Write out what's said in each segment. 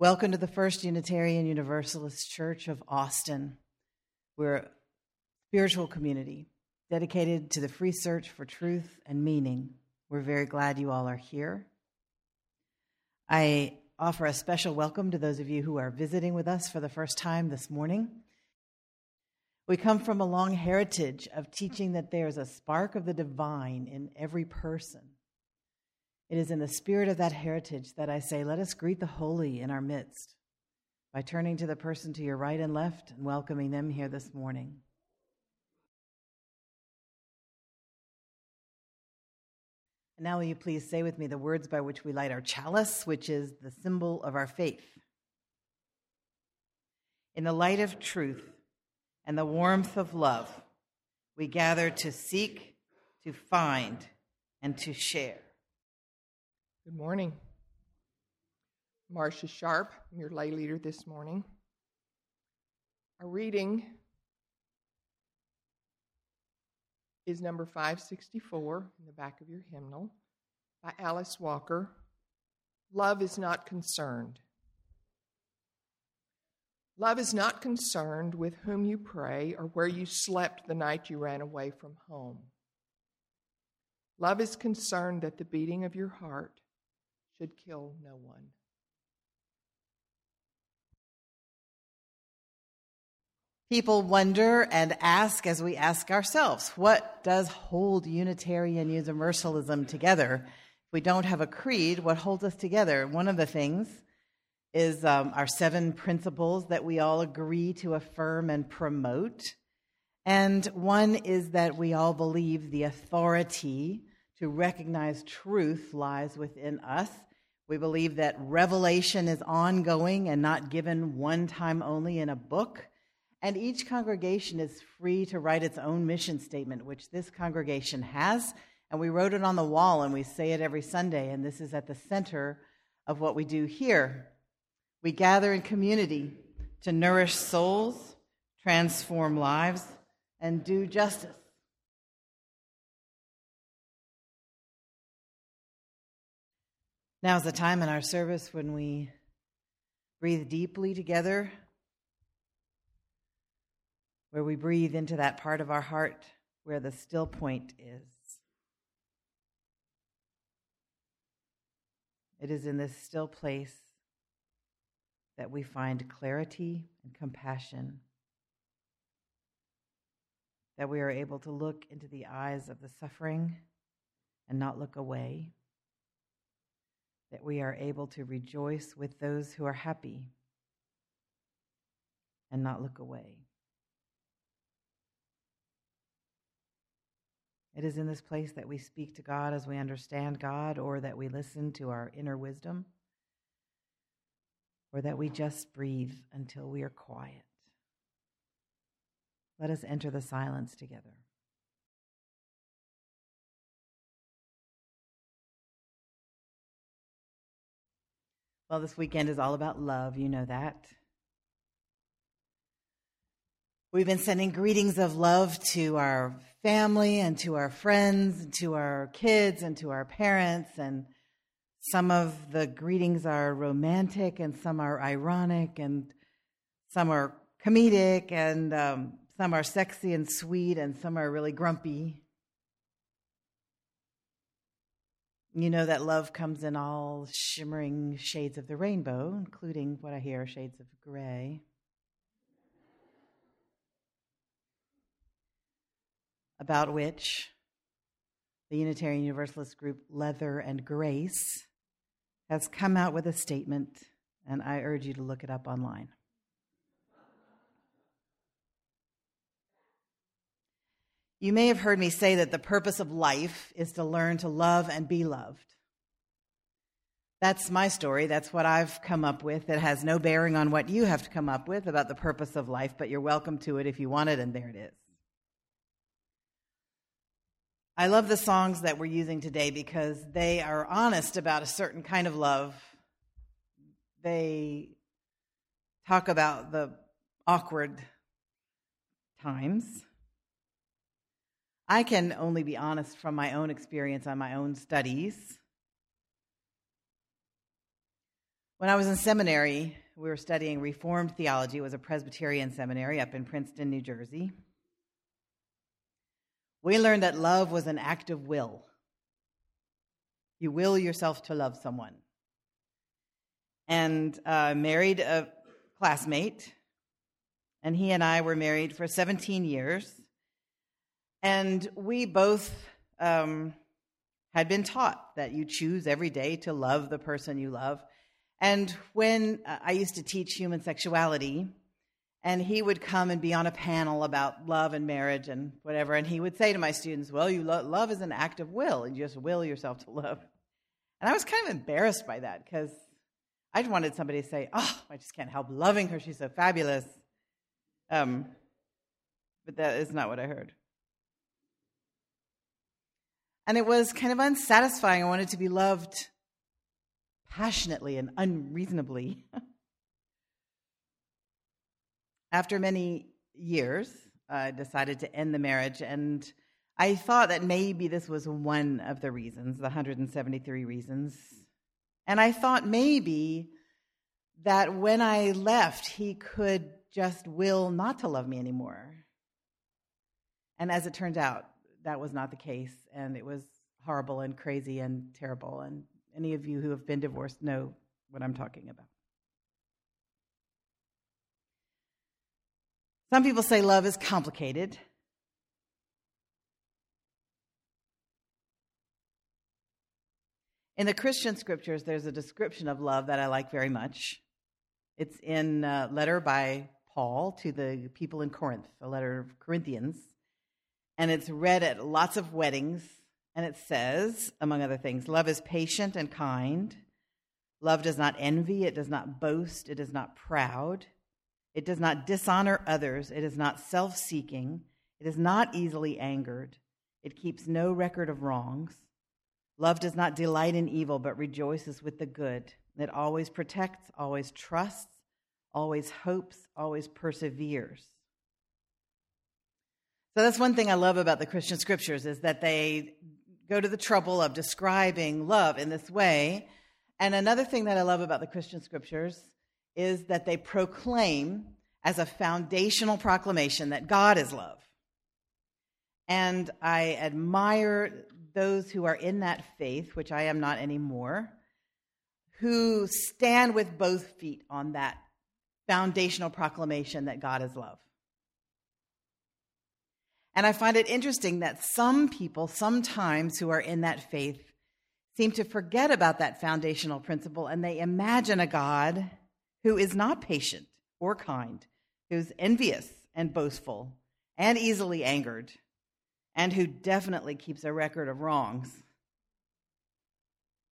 Welcome to the First Unitarian Universalist Church of Austin. We're a spiritual community dedicated to the free search for truth and meaning. We're very glad you all are here. I offer a special welcome to those of you who are visiting with us for the first time this morning. We come from a long heritage of teaching that there's a spark of the divine in every person it is in the spirit of that heritage that I say, let us greet the holy in our midst by turning to the person to your right and left and welcoming them here this morning. And now, will you please say with me the words by which we light our chalice, which is the symbol of our faith? In the light of truth and the warmth of love, we gather to seek, to find, and to share. Good morning. Marcia Sharp, I'm your lay leader this morning. Our reading is number 564 in the back of your hymnal by Alice Walker. Love is not concerned. Love is not concerned with whom you pray or where you slept the night you ran away from home. Love is concerned that the beating of your heart should kill no one. People wonder and ask, as we ask ourselves, what does hold Unitarian Universalism together? If we don't have a creed, what holds us together? One of the things is um, our seven principles that we all agree to affirm and promote. And one is that we all believe the authority to recognize truth lies within us we believe that revelation is ongoing and not given one time only in a book. And each congregation is free to write its own mission statement, which this congregation has. And we wrote it on the wall and we say it every Sunday. And this is at the center of what we do here. We gather in community to nourish souls, transform lives, and do justice. Now is the time in our service when we breathe deeply together, where we breathe into that part of our heart where the still point is. It is in this still place that we find clarity and compassion, that we are able to look into the eyes of the suffering and not look away that we are able to rejoice with those who are happy and not look away. It is in this place that we speak to God as we understand God, or that we listen to our inner wisdom, or that we just breathe until we are quiet. Let us enter the silence together. Well, this weekend is all about love. You know that. We've been sending greetings of love to our family and to our friends, and to our kids and to our parents. And some of the greetings are romantic and some are ironic and some are comedic and um, some are sexy and sweet and some are really grumpy. You know that love comes in all shimmering shades of the rainbow, including what I hear shades of gray. About which the Unitarian Universalist group Leather and Grace has come out with a statement, and I urge you to look it up online. You may have heard me say that the purpose of life is to learn to love and be loved. That's my story. That's what I've come up with. It has no bearing on what you have to come up with about the purpose of life, but you're welcome to it if you want it, and there it is. I love the songs that we're using today because they are honest about a certain kind of love. They talk about the awkward times I can only be honest from my own experience on my own studies. When I was in seminary, we were studying Reformed theology. It was a Presbyterian seminary up in Princeton, New Jersey. We learned that love was an act of will. You will yourself to love someone. And uh, married a classmate, and he and I were married for 17 years. And we both um, had been taught that you choose every day to love the person you love. And when uh, I used to teach human sexuality, and he would come and be on a panel about love and marriage and whatever, and he would say to my students, Well, you lo- love is an act of will, and you just will yourself to love. And I was kind of embarrassed by that because I just wanted somebody to say, Oh, I just can't help loving her. She's so fabulous. Um, but that is not what I heard. And it was kind of unsatisfying. I wanted to be loved passionately and unreasonably. After many years, I decided to end the marriage, and I thought that maybe this was one of the reasons, the 173 reasons. And I thought maybe that when I left, he could just will not to love me anymore. And as it turned out, that was not the case, and it was horrible and crazy and terrible. And any of you who have been divorced know what I'm talking about. Some people say love is complicated. In the Christian scriptures, there's a description of love that I like very much. It's in a letter by Paul to the people in Corinth, a letter of Corinthians, and it's read at lots of weddings. And it says, among other things, love is patient and kind. Love does not envy, it does not boast, it is not proud. It does not dishonor others. It is not self seeking. It is not easily angered. It keeps no record of wrongs. Love does not delight in evil, but rejoices with the good. It always protects, always trusts, always hopes, always perseveres. So that's one thing I love about the Christian scriptures is that they go to the trouble of describing love in this way. And another thing that I love about the Christian scriptures is that they proclaim as a foundational proclamation that God is love. And I admire those who are in that faith, which I am not anymore, who stand with both feet on that foundational proclamation that God is love. And I find it interesting that some people, sometimes who are in that faith, seem to forget about that foundational principle and they imagine a God who is not patient or kind, who's envious and boastful and easily angered, and who definitely keeps a record of wrongs.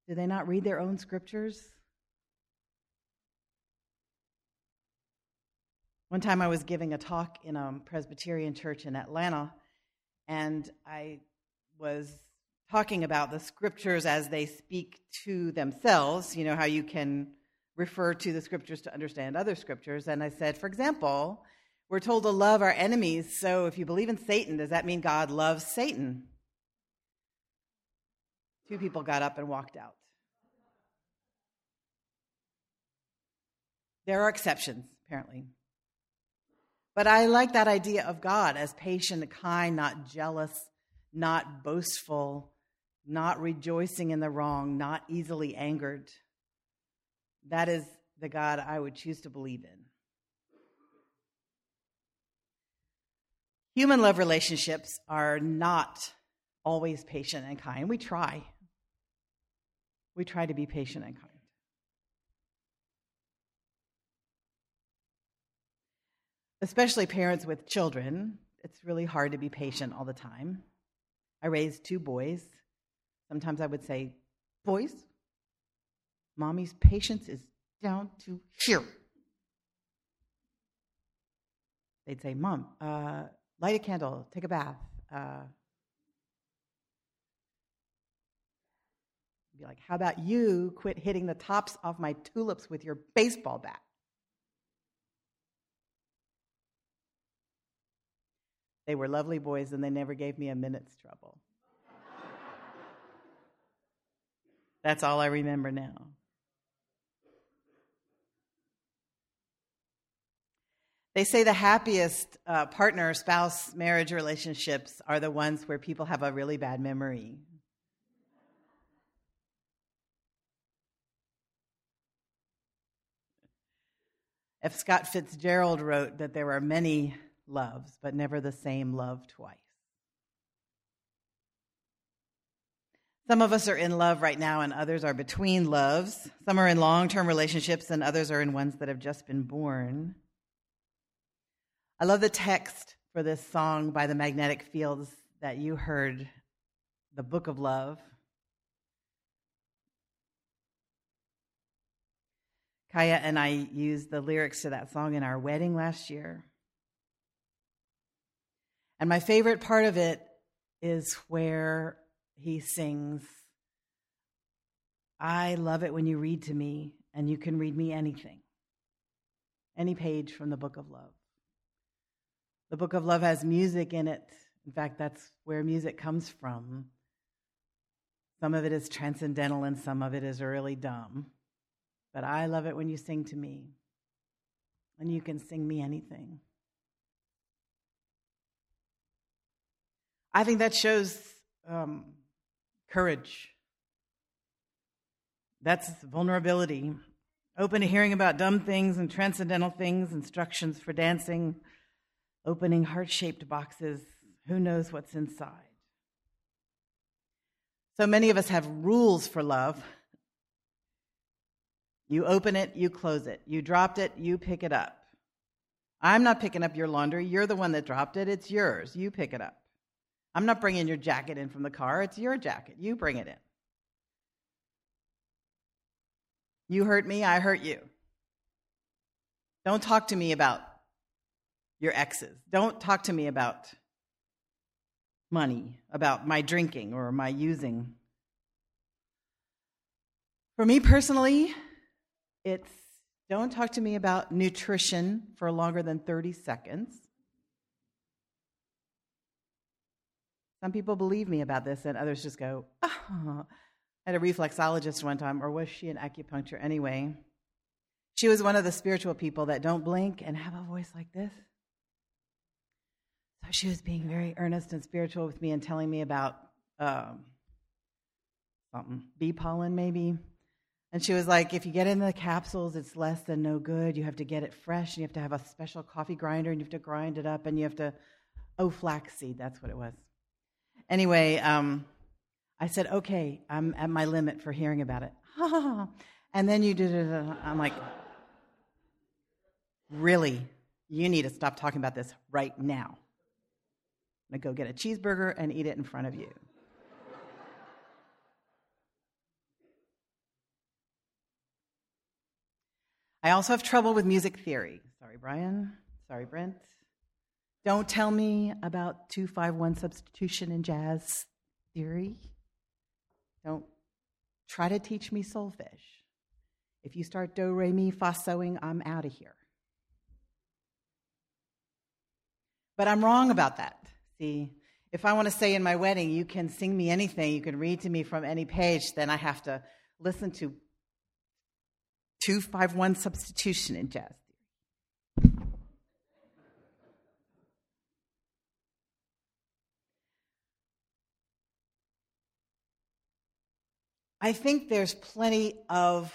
Do they not read their own scriptures? One time I was giving a talk in a Presbyterian church in Atlanta, and I was talking about the scriptures as they speak to themselves. You know, how you can refer to the scriptures to understand other scriptures. And I said, for example, we're told to love our enemies. So if you believe in Satan, does that mean God loves Satan? Two people got up and walked out. There are exceptions, apparently. But I like that idea of God as patient, kind, not jealous, not boastful, not rejoicing in the wrong, not easily angered. That is the God I would choose to believe in. Human love relationships are not always patient and kind. We try. We try to be patient and kind. Especially parents with children, it's really hard to be patient all the time. I raised two boys. Sometimes I would say, Boys, Mommy's patience is down to here. They'd say, Mom, uh, light a candle, take a bath. Uh, be like, How about you quit hitting the tops off my tulips with your baseball bat? They were lovely boys and they never gave me a minute's trouble. That's all I remember now. They say the happiest uh, partner, spouse, marriage relationships are the ones where people have a really bad memory. F. Scott Fitzgerald wrote that there are many loves, but never the same love twice. Some of us are in love right now, and others are between loves. Some are in long term relationships, and others are in ones that have just been born. I love the text for this song by the Magnetic Fields that you heard, The Book of Love. Kaya and I used the lyrics to that song in our wedding last year. And my favorite part of it is where he sings, I love it when you read to me, and you can read me anything, any page from the book of love. The book of love has music in it. In fact, that's where music comes from. Some of it is transcendental and some of it is really dumb. But I love it when you sing to me, and you can sing me anything. I think that shows um, courage. That's vulnerability. Open to hearing about dumb things and transcendental things, instructions for dancing, opening heart shaped boxes. Who knows what's inside? So many of us have rules for love. You open it, you close it. You dropped it, you pick it up. I'm not picking up your laundry. You're the one that dropped it. It's yours. You pick it up. I'm not bringing your jacket in from the car. It's your jacket. You bring it in. You hurt me, I hurt you. Don't talk to me about your exes. Don't talk to me about money, about my drinking or my using. For me personally, it's don't talk to me about nutrition for longer than 30 seconds. Some people believe me about this, and others just go, oh. I had a reflexologist one time, or was she an acupuncture anyway? She was one of the spiritual people that don't blink and have a voice like this. So she was being very earnest and spiritual with me and telling me about um, something, bee pollen maybe. And she was like, if you get in the capsules, it's less than no good. You have to get it fresh, and you have to have a special coffee grinder, and you have to grind it up, and you have to, oh, flaxseed, that's what it was. Anyway, um, I said, okay, I'm at my limit for hearing about it. and then you did it. I'm like, really? You need to stop talking about this right now. I'm going to go get a cheeseburger and eat it in front of you. I also have trouble with music theory. Sorry, Brian. Sorry, Brent. Don't tell me about 251 substitution in jazz theory. Don't try to teach me solfege. If you start do, re, mi, fa, soing, I'm out of here. But I'm wrong about that. See, if I want to say in my wedding, you can sing me anything, you can read to me from any page, then I have to listen to 251 substitution in jazz. I think there's plenty of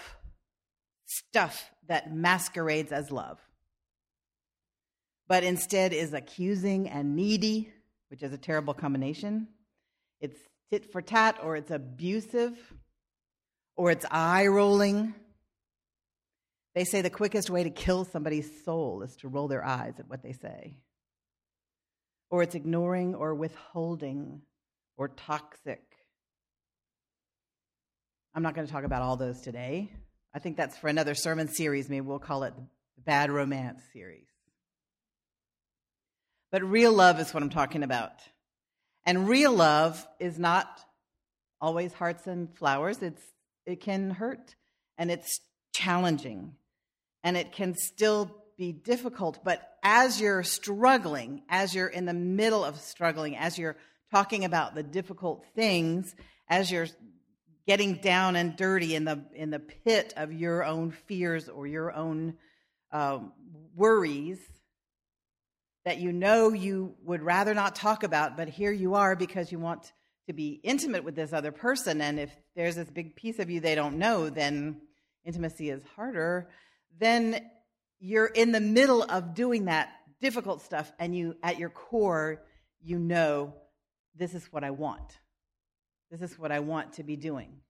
stuff that masquerades as love, but instead is accusing and needy, which is a terrible combination. It's tit for tat, or it's abusive, or it's eye rolling. They say the quickest way to kill somebody's soul is to roll their eyes at what they say. Or it's ignoring or withholding or toxic I'm not going to talk about all those today. I think that's for another sermon series. Maybe we'll call it the Bad Romance series. But real love is what I'm talking about. And real love is not always hearts and flowers. It's, it can hurt and it's challenging and it can still be difficult. But as you're struggling, as you're in the middle of struggling, as you're talking about the difficult things, as you're getting down and dirty in the in the pit of your own fears or your own um, worries, that you know you would rather not talk about, but here you are because you want to be intimate with this other person. And if there's this big piece of you they don't know, then intimacy is harder. Then you're in the middle of doing that difficult stuff, and you, at your core, you know, this is what I want. This is what I want to be doing.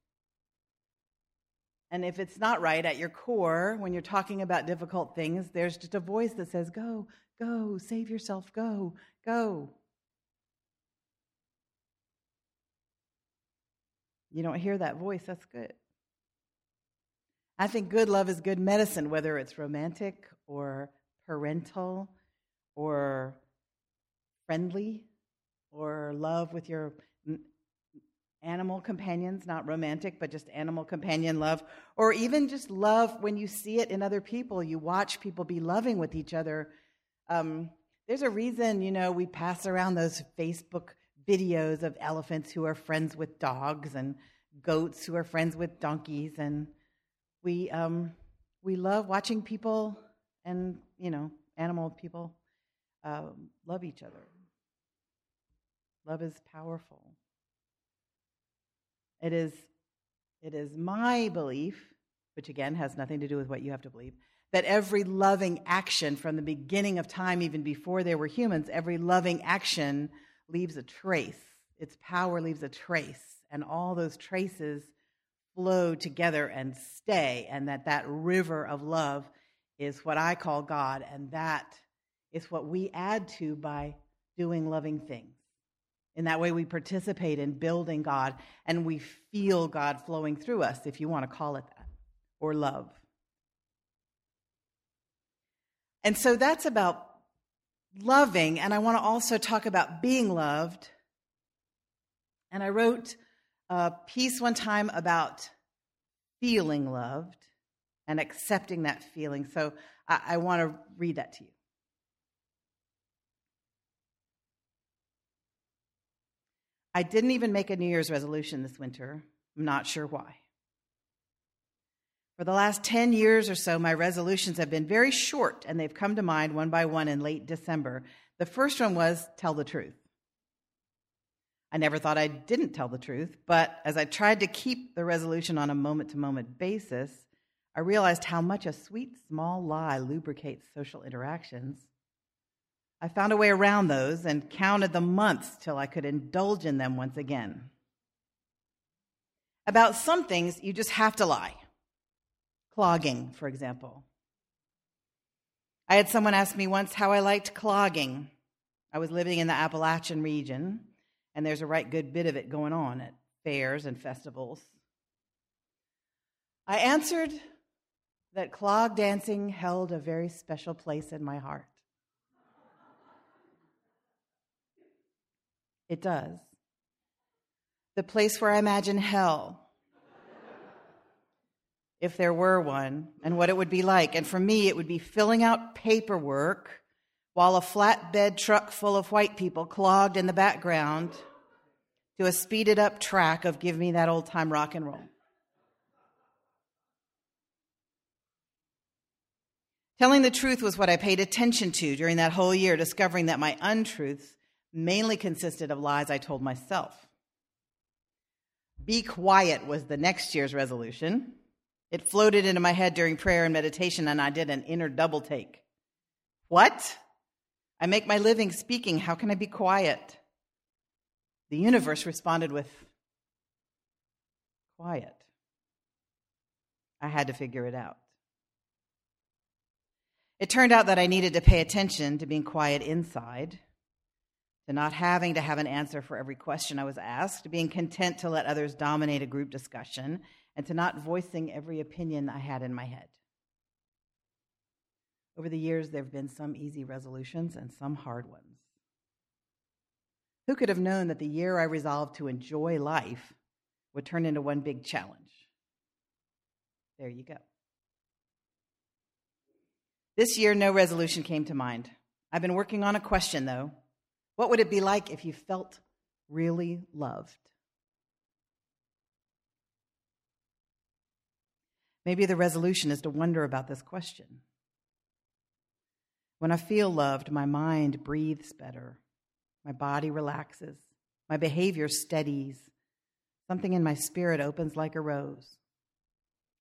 And if it's not right at your core, when you're talking about difficult things, there's just a voice that says, Go, go, save yourself, go, go. You don't hear that voice, that's good. I think good love is good medicine, whether it's romantic or parental or friendly or love with your animal companions, not romantic, but just animal companion love, or even just love when you see it in other people. You watch people be loving with each other. Um, there's a reason, you know, we pass around those Facebook videos of elephants who are friends with dogs and goats who are friends with donkeys, and we um, we love watching people and you know animal people um, love each other. Love is powerful. It is, it is my belief, which again has nothing to do with what you have to believe, that every loving action from the beginning of time, even before there were humans, every loving action leaves a trace. Its power leaves a trace, and all those traces flow together and stay, and that that river of love is what I call God, and that is what we add to by doing loving things. In that way, we participate in building God and we feel God flowing through us, if you want to call it that, or love. And so that's about loving. And I want to also talk about being loved. And I wrote a piece one time about feeling loved and accepting that feeling. So I, I want to read that to you. I didn't even make a New Year's resolution this winter. I'm not sure why. For the last 10 years or so, my resolutions have been very short and they've come to mind one by one in late December. The first one was tell the truth. I never thought I didn't tell the truth, but as I tried to keep the resolution on a moment to moment basis, I realized how much a sweet small lie lubricates social interactions I found a way around those and counted the months till I could indulge in them once again. About some things, you just have to lie. Clogging, for example. I had someone ask me once how I liked clogging. I was living in the Appalachian region, and there's a right good bit of it going on at fairs and festivals. I answered that clog dancing held a very special place in my heart. It does. The place where I imagine hell, if there were one, and what it would be like. And for me, it would be filling out paperwork while a flatbed truck full of white people clogged in the background to a speeded up track of Give Me That Old Time Rock and Roll. Telling the truth was what I paid attention to during that whole year, discovering that my untruths mainly consisted of lies I told myself. Be quiet was the next year's resolution. It floated into my head during prayer and meditation, and I did an inner double take. What? I make my living speaking. How can I be quiet? The universe responded with quiet. I had to figure it out. It turned out that I needed to pay attention to being quiet inside not having to have an answer for every question I was asked, being content to let others dominate a group discussion, and to not voicing every opinion I had in my head. Over the years, there have been some easy resolutions and some hard ones. Who could have known that the year I resolved to enjoy life would turn into one big challenge? There you go. This year, no resolution came to mind. I've been working on a question, though, what would it be like if you felt really loved? Maybe the resolution is to wonder about this question. When I feel loved, my mind breathes better, my body relaxes, my behavior steadies, something in my spirit opens like a rose.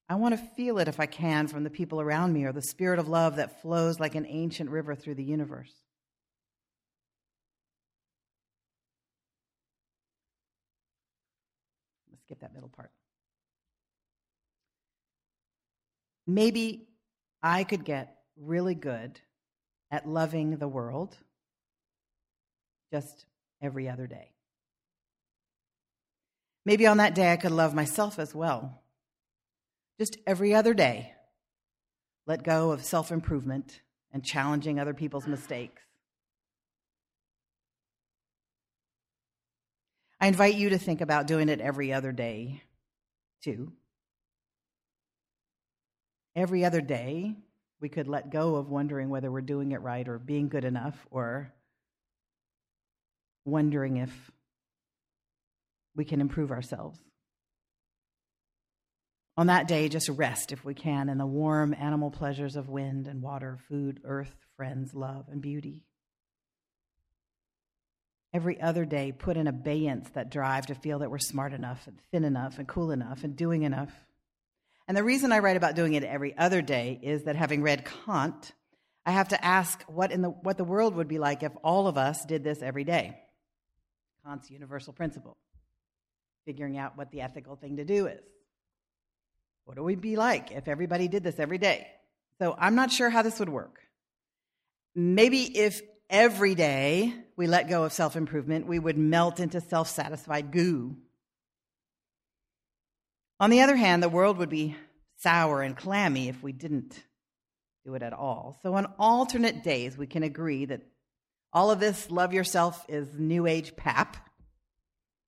I want to feel it if I can from the people around me or the spirit of love that flows like an ancient river through the universe. Skip that middle part. Maybe I could get really good at loving the world just every other day. Maybe on that day I could love myself as well just every other day, let go of self improvement and challenging other people's mistakes. I invite you to think about doing it every other day, too. Every other day, we could let go of wondering whether we're doing it right or being good enough or wondering if we can improve ourselves. On that day, just rest if we can in the warm animal pleasures of wind and water, food, earth, friends, love, and beauty. Every other day, put in abeyance that drive to feel that we're smart enough and thin enough and cool enough and doing enough. And the reason I write about doing it every other day is that having read Kant, I have to ask what, in the, what the world would be like if all of us did this every day. Kant's universal principle, figuring out what the ethical thing to do is. What would we be like if everybody did this every day? So I'm not sure how this would work. Maybe if every day we let go of self improvement, we would melt into self satisfied goo. On the other hand, the world would be sour and clammy if we didn't do it at all. So, on alternate days, we can agree that all of this love yourself is new age pap,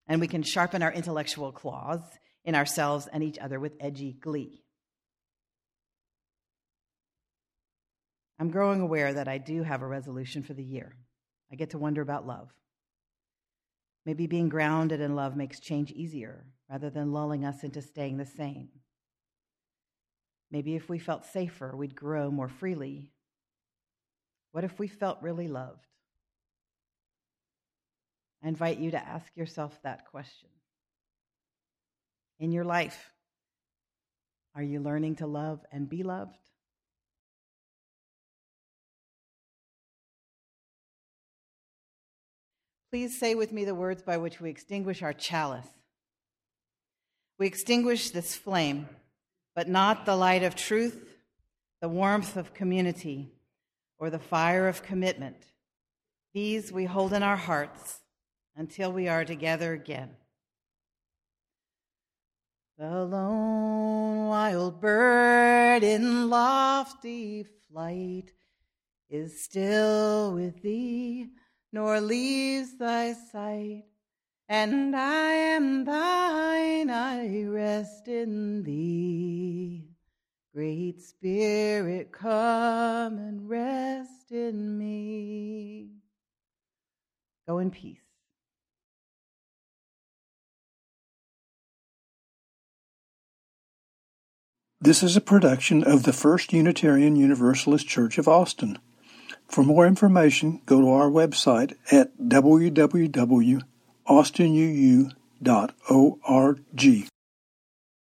and we can sharpen our intellectual claws in ourselves and each other with edgy glee. I'm growing aware that I do have a resolution for the year. I get to wonder about love. Maybe being grounded in love makes change easier rather than lulling us into staying the same. Maybe if we felt safer, we'd grow more freely. What if we felt really loved? I invite you to ask yourself that question in your life? Are you learning to love and be loved? Please say with me the words by which we extinguish our chalice. We extinguish this flame, but not the light of truth, the warmth of community, or the fire of commitment. These we hold in our hearts until we are together again. The lone wild bird in lofty flight is still with thee, nor leaves thy sight. And I am thine, I rest in thee. Great Spirit, come and rest in me. Go in peace. This is a production of the First Unitarian Universalist Church of Austin. For more information, go to our website at www.austinuu.org.